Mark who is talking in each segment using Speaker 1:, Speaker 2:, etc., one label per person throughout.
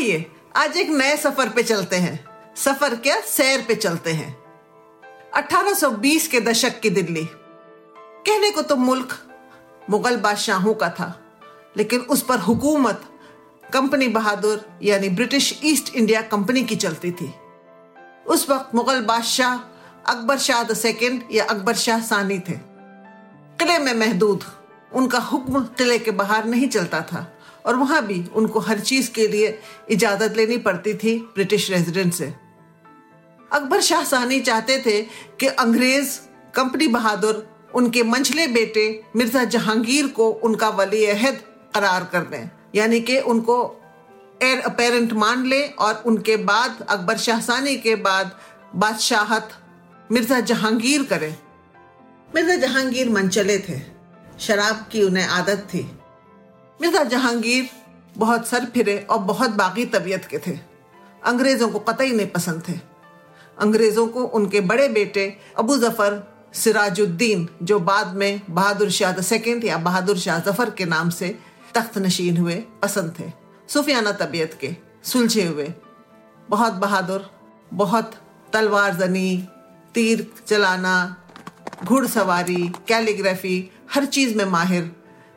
Speaker 1: आइए आज एक नए सफ़र पे चलते हैं। सफ़र क्या? सैर पे चलते हैं। 1820 के दशक की दिल्ली। कहने को तो मुल्क मुगल बादशाहों का था, लेकिन उस पर हुकूमत, कंपनी बहादुर, यानी ब्रिटिश ईस्ट इंडिया कंपनी की चलती थी। उस वक्त मुगल बादशाह अकबर शाह सेकेंड या अकबर शाह सानी थे। किले में महदूद, उनका हुक्म किले के बाहर नहीं चलता था। और वहाँ भी उनको हर चीज़ के लिए इजाज़त लेनी पड़ती थी ब्रिटिश रेजिडेंट से। अकबर शाह सानी चाहते थे कि अंग्रेज़ कंपनी बहादुर, उनके मंझले बेटे मिर्ज़ा जहांगीर को उनका वली अहद करार कर दें, यानी कि उनको एयर अपेरेंट मान ले और उनके बाद, अकबर शाह सानी के बाद बादशाहत मिर्ज़ा जहांगीर करें। मिर्ज़ा जहांगीर मनचले थे, शराब की उन्हें आदत थी। मिर्ज़ा जहांगीर बहुत सर फिरे और बहुत बागी तबीयत के थे। अंग्रेज़ों को कतई नहीं पसंद थे। अंग्रेज़ों को उनके बड़े बेटे अबू ज़फ़र सिराजुद्दीन, जो बाद में बहादुर शाह सेकेंड या बहादुर शाह ज़फ़र के नाम से तख्त नशीन हुए, पसंद थे। सूफियाना तबीयत के सुलझे हुए। बहुत बहादुर, बहुत तलवार जनी तीर चलाना, घुड़सवारी, कैलीग्राफी, हर चीज़ में माहिर,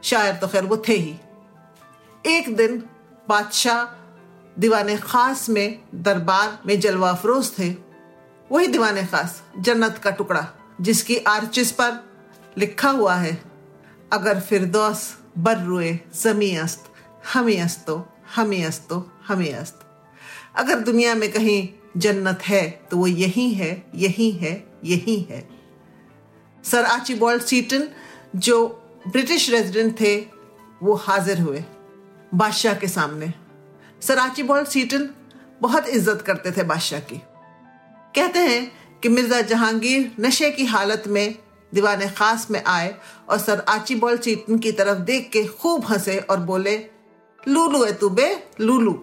Speaker 1: शायर तो खैर वो थे ही। एक दिन बादशाह दीवान खास में दरबार में जलवा अफरोज थे। वही दीवान खास जन्नत का टुकड़ा, जिसकी आर्चिस पर लिखा हुआ है, अगर फिरदौस बर रुए, जमी अस्त, हमी अस्तो हमी अस्तो, हमी अस्त। अगर दुनिया में कहीं जन्नत है तो वो यही है यही है यही है। सर आची सीटन, जो ब्रिटिश रेजिडेंट थे, वो हाजिर हुए। बादशाह के सामने। सर आर्चिबॉल्ड सीटन बहुत इज़्ज़त करते थे बादशाह की। कहते हैं कि मिर्ज़ा जहांगीर नशे की हालत में दीवान खास में आए और सर आर्चिबॉल्ड सीटन की तरफ़ देख के खूब हंसे और बोले, लूलू है तू बे, लूलू।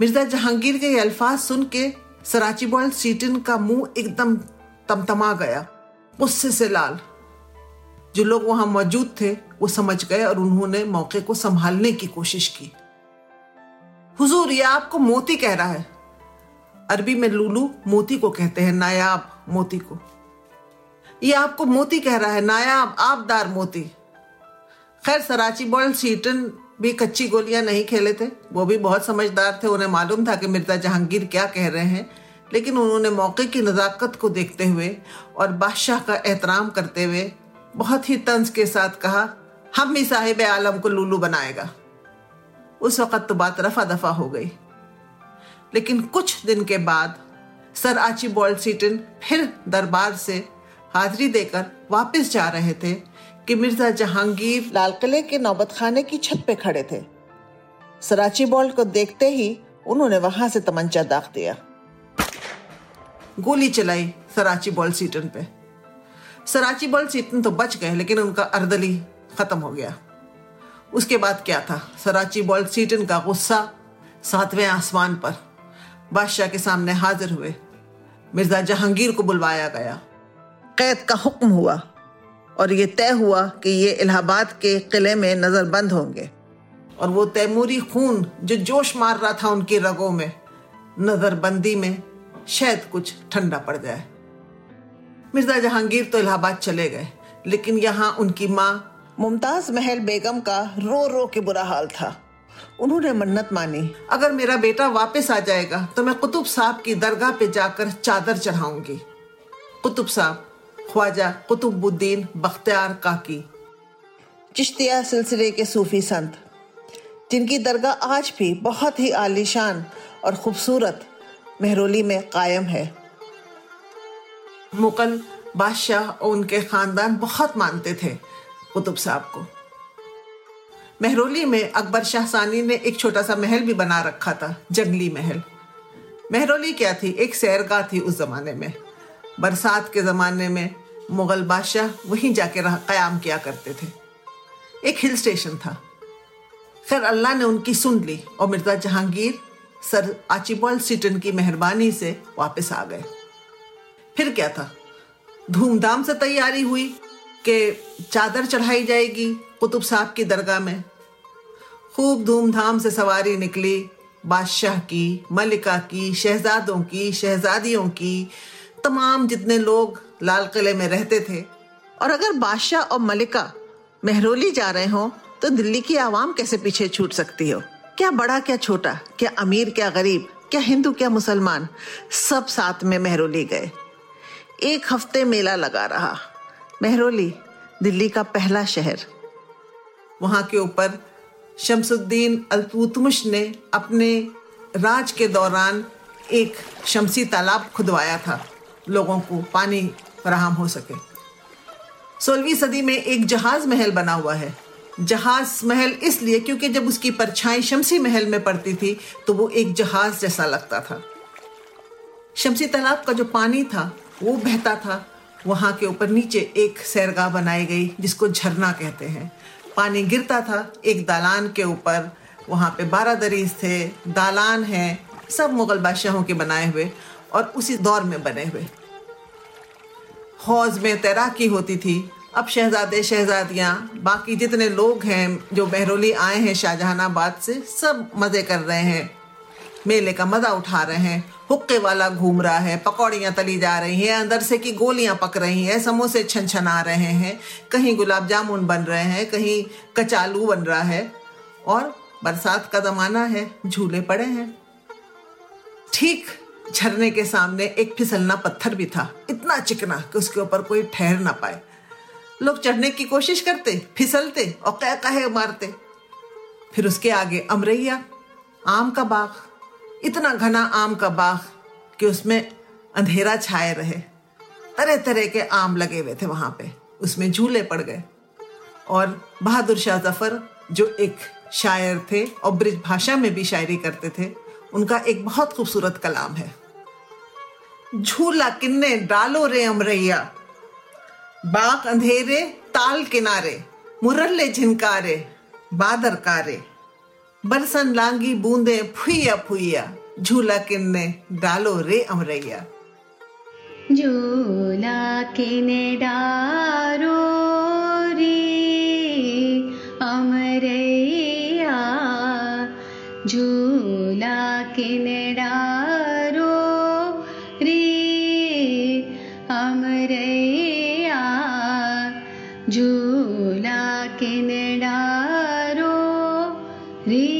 Speaker 1: मिर्ज़ा जहांगीर के ये अल्फाज सुन के सर आर्चिबॉल्ड सीटन का मुँह एकदम तमतमा गया गुस्से से लाल। जो लोग वहाँ मौजूद थे, वो समझ गए और उन्होंने मौके को संभालने की कोशिश की। हुजूर, ये आपको मोती कह रहा है। अरबी में लूलू मोती को कहते हैं, नायाब मोती को। ये आपको मोती कह रहा है, नायाब, आबदार मोती। खैर, सराची बॉल सीटन भी कच्ची गोलियाँ नहीं खेले थे। वो भी बहुत समझदार थे, उन्हें मालूम था कि मिर्ज़ा जहांगीर क्या कह रहे हैं। लेकिन उन्होंने मौके की नज़ाकत को देखते हुए और बादशाह का एहतराम करते हुए बहुत ही तंज के साथ कहा, हम ही साहिब आलम को लूलू बनाएगा. उस वक़्त तो बात रफा दफ़ा हो गई। लेकिन कुछ दिन के बाद, सर आची बॉल सीटन फिर दरबार से हाजिरी देकर वापस जा रहे थे कि मिर्ज़ा जहांगीर लाल किले के नौबत खाने की छत पे खड़े थे। सराची बॉल को देखते ही उन्होंने वहाँ से तमंचा दाग दिया। गोली चलाई सराची बॉल सीटन पे। सराची बॉल सीटन तो बच गए, लेकिन उनका अर्दली खत्म हो गया। उसके बाद क्या था? सराची बॉल सीटन का गुस्सा सातवें आसमान पर बादशाह के सामने हाजिर हुए। मिर्ज़ा जहांगीर को बुलवाया गया। कैद का हुक्म हुआ और ये तय हुआ कि ये इलाहाबाद के किले में नजरबंद होंगे। और वो तैमूरी खून जो जोश मार रहा था उनकी रगों में, नजरबंदी में शायद कुछ ठंडा पड़ जाए। मिर्ज़ा जहांगीर तो इलाहाबाद चले गए लेकिन यहाँ उनकी माँ मुमताज़ महल बेगम का रो रो के बुरा हाल था। उन्होंने मन्नत मानी। अगर मेरा बेटा वापस आ जाएगा तो मैं कुतुब साहब की दरगाह पे जाकर चादर चढ़ाऊँगी। कुतुब साहब ख्वाजा कुतुबुद्दीन बख्तियार काकी। चिश्तिया सिलसिले के सूफी संत जिनकी दरगाह आज भी बहुत ही आलीशान और खूबसूरत मेहरोली में कायम है। मुगल बादशाह और उनके खानदान बहुत मानते थे, कुतुब साहब को। मेहरोली में अकबर शाह सानी ने एक छोटा सा महल भी बना रखा था, जंगली महल। मेहरोली क्या थी? एक सैरगाह थी उस जमाने में। बरसात के ज़माने में मुग़ल बादशाह वहीं जाके क़याम किया करते थे। एक हिल स्टेशन था। खैर, अल्लाह ने उनकी सुन ली और Mirza Jahangir, sir Archibald Seton की मेहरबानी से वापस आ गए। फिर क्या था? धूमधाम से तैयारी हुई कि चादर चढ़ाई जाएगी कुतुब साहब की दरगाह में। खूब धूमधाम से सवारी निकली, बादशाह की, मलिका की, शहजादों की, शहजादियों की, तमाम जितने लोग लाल किले में रहते थे। और अगर बादशाह और मलिका मेहरोली जा रहे हो तो दिल्ली की आवाम कैसे पीछे छूट सकती हो? क्या बड़ा, क्या छोटा, क्या अमीर, क्या गरीब, क्या हिंदू, क्या मुसलमान, सब साथ में मेहरोली गए। एक हफ़्ते मेला लगा रहा। मेहरोली, दिल्ली का पहला शहर। वहाँ के ऊपर शमसुद्दीन अलतुतमुश ने अपने राज के दौरान एक शमसी तालाब खुदवाया था, लोगों को पानी फराहम हो सके। सोलहवीं सदी में एक जहाज़ महल बना हुआ है। जहाज़ महल इसलिए क्योंकि जब उसकी परछाई शमसी महल में पड़ती थी तो वो एक जहाज़ जैसा लगता था। शमसी तालाब का जो पानी था वो बहता था। वहाँ के ऊपर नीचे एक सैरगाह बनाई गई, जिसको झरना कहते हैं। पानी गिरता था एक दालान के ऊपर। वहाँ पे बारह दरीज थे, दालान है, सब मुगल बादशाहों के बनाए हुए और उसी दौर में बने हुए। हौज में तैराकी होती थी। अब शहजादे शहजादियाँ, बाकी जितने लोग हैं जो बहरोली आए हैं शाहजहानाबाद से, सब मज़े कर रहे हैं। मेले का मज़ा उठा रहे हैं। हुक्के वाला घूम रहा है, पकौड़ियाँ तली जा रही हैं, अंदर से की गोलियाँ पक रही हैं, समोसे छन छन आ रहे हैं, कहीं गुलाब जामुन बन रहे हैं, कहीं कचालू बन रहा है और बरसात का ज़माना है, झूले पड़े हैं। ठीक झरने के सामने एक फिसलना पत्थर भी था, इतना चिकना कि उसके ऊपर कोई ठहर ना पाए। लोग चढ़ने की कोशिश करते, फिसलते और कह कहे मारते। फिर उसके आगे अमरैया, आम का बाग इतना घना आम का बाग कि उसमें अंधेरा छाए रहे। तरह तरह के आम लगे हुए थे वहाँ पे। उसमें झूले पड़ गए। और बहादुर शाह ज़फ़र, जो एक शायर थे और ब्रिज भाषा में भी शायरी करते थे, उनका एक बहुत खूबसूरत कलाम है। झूला किन्ने डालो रे अमरैया, बाग अंधेरे, ताल किनारे, मुरल्ले झिनकारे, बादर कारे। बरसन लांगी बूंदे फुइया फुइया, झूला किन्ने डालो रे अमरैया।
Speaker 2: झूला किने डारो रे अमरैया, झूला किने डारो रे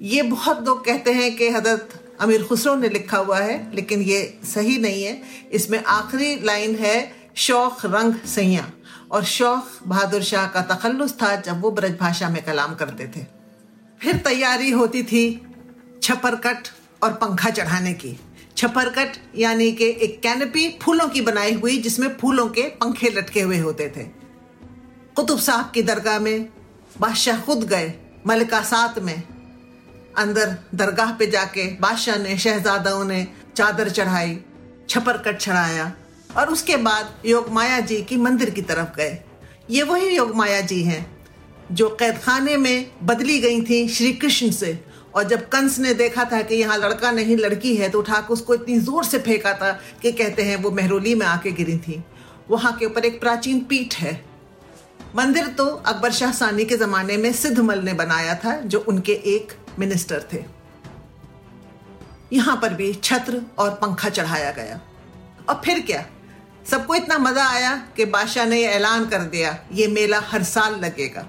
Speaker 1: ये बहुत लोग कहते हैं कि हज़रत अमीर खुसरो ने लिखा हुआ है, लेकिन ये सही नहीं है। इसमें आखिरी लाइन है शौक रंग सैया। और शौक बहादुर शाह का तखल्लुस था जब वो ब्रज भाषा में कलाम करते थे। फिर तैयारी होती थी छपरकट और पंखा चढ़ाने की। छपरकट यानी कि एक कैनपी फूलों की बनाई हुई, जिसमें फूलों के पंखे लटके हुए होते थे। कुतुब साहब की दरगाह में बादशाह खुद गए, मलिका सात में। अंदर दरगाह पे जाके बादशाह ने, शहजादाओं ने चादर चढ़ाई छपर कट चढ़ाया और उसके बाद योग माया जी की मंदिर की तरफ़ गए। ये वही योग माया जी हैं जो कैद खाने में बदली गई थी श्री कृष्ण से। और जब कंस ने देखा था कि यहाँ लड़का नहीं, लड़की है तो उठा उठाकर उसको इतनी ज़ोर से फेंका था कि कहते हैं वो मेहरोली में आके गिरी थी। वहाँ के ऊपर एक प्राचीन पीठ है। मंदिर तो अकबर शाह सानी के जमाने में सिद्धमल ने बनाया था, जो उनके एक मिनिस्टर थे। यहाँ पर भी छत्र और पंखा चढ़ाया गया। और फिर क्या? सबको इतना मज़ा आया कि बादशाह ने ऐलान कर दिया, ये मेला हर साल लगेगा।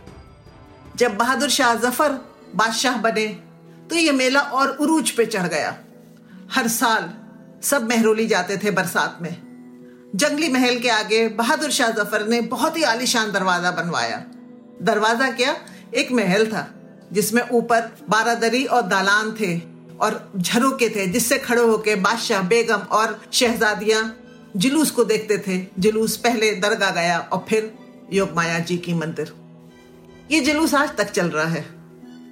Speaker 1: जब बहादुर शाह ज़फ़र बादशाह बने तो ये मेला और उरूज पे चढ़ गया। हर साल सब मेहरोली जाते थे बरसात में। जंगली महल के आगे बहादुर शाह ज़फ़र ने बहुत ही आलीशान दरवाज़ा बनवाया। दरवाज़ा क्या? एक महल था। जिसमें ऊपर बारादरी और दालान थे और झरोके थे, जिससे खड़े होके बादशाह बेगम और शहजादियाँ जुलूस को देखते थे। जुलूस पहले दरगाह गया और फिर योग माया जी की मंदिर। ये जुलूस आज तक चल रहा है।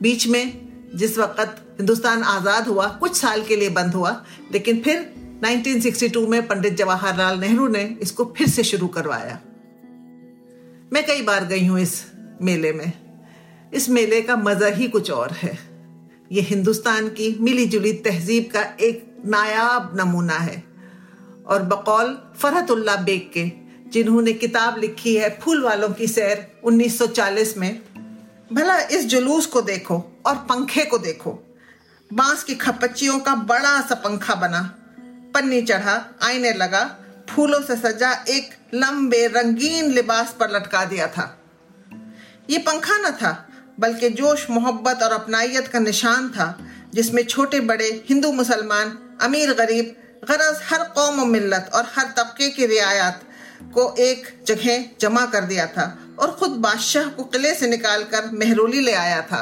Speaker 1: बीच में जिस वक्त हिंदुस्तान आज़ाद हुआ, कुछ साल के लिए बंद हुआ, लेकिन फिर 1962 में पंडित जवाहरलाल नेहरू ने इसको फिर से शुरू करवाया। मैं कई बार गई हूँ इस मेले में। इस मेले का मज़ा ही कुछ और है। ये हिंदुस्तान की मिली जुली तहजीब का एक नायाब नमूना है। और बकौल फरहतुल्ला बेग के, जिन्होंने किताब लिखी है फूल वालों की सैर 1940 में। भला इस जुलूस को देखो और पंखे को देखो। बाँस की खपच्चियों का बड़ा सा पंखा बना। पन्नी चढ़ा, आईने लगा, फूलों से सजा एक लंबे रंगीन लिबास पर लटका दिया था। ये पंखा न था बल्कि जोश, मोहब्बत और अपनाइत का निशान था, जिसमें छोटे बड़े हिंदू मुसलमान, अमीर गरीब, गरज हर कौम मिल्लत और हर तबके की रियायत को एक जगह जमा कर दिया था और खुद बादशाह को किले से निकालकर मेहरोली ले आया था।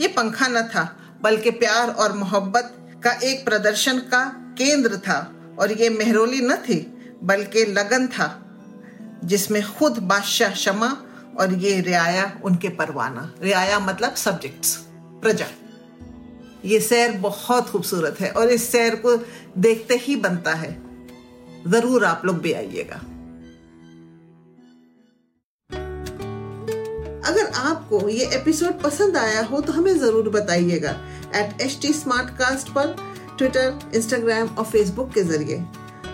Speaker 1: ये पंखा न था, बल्कि प्यार और मोहब्बत का एक प्रदर्शन का केंद्र था और ये मेहरोली न थी, बल्कि लगन था, जिसमें खुद बादशाह शमा और ये रियाया उनके परवाना। रियाया मतलब सब्जेक्ट्स प्रजा। ये सैर बहुत खूबसूरत है और इस सैर को देखते ही बनता है। ज़रूर आप लोग भी आइएगा। अगर आपको ये एपिसोड पसंद आया हो तो हमें ज़रूर बताइएगा। At H T Smartcast पर ट्विटर इंस्टाग्राम और फेसबुक के ज़रिए।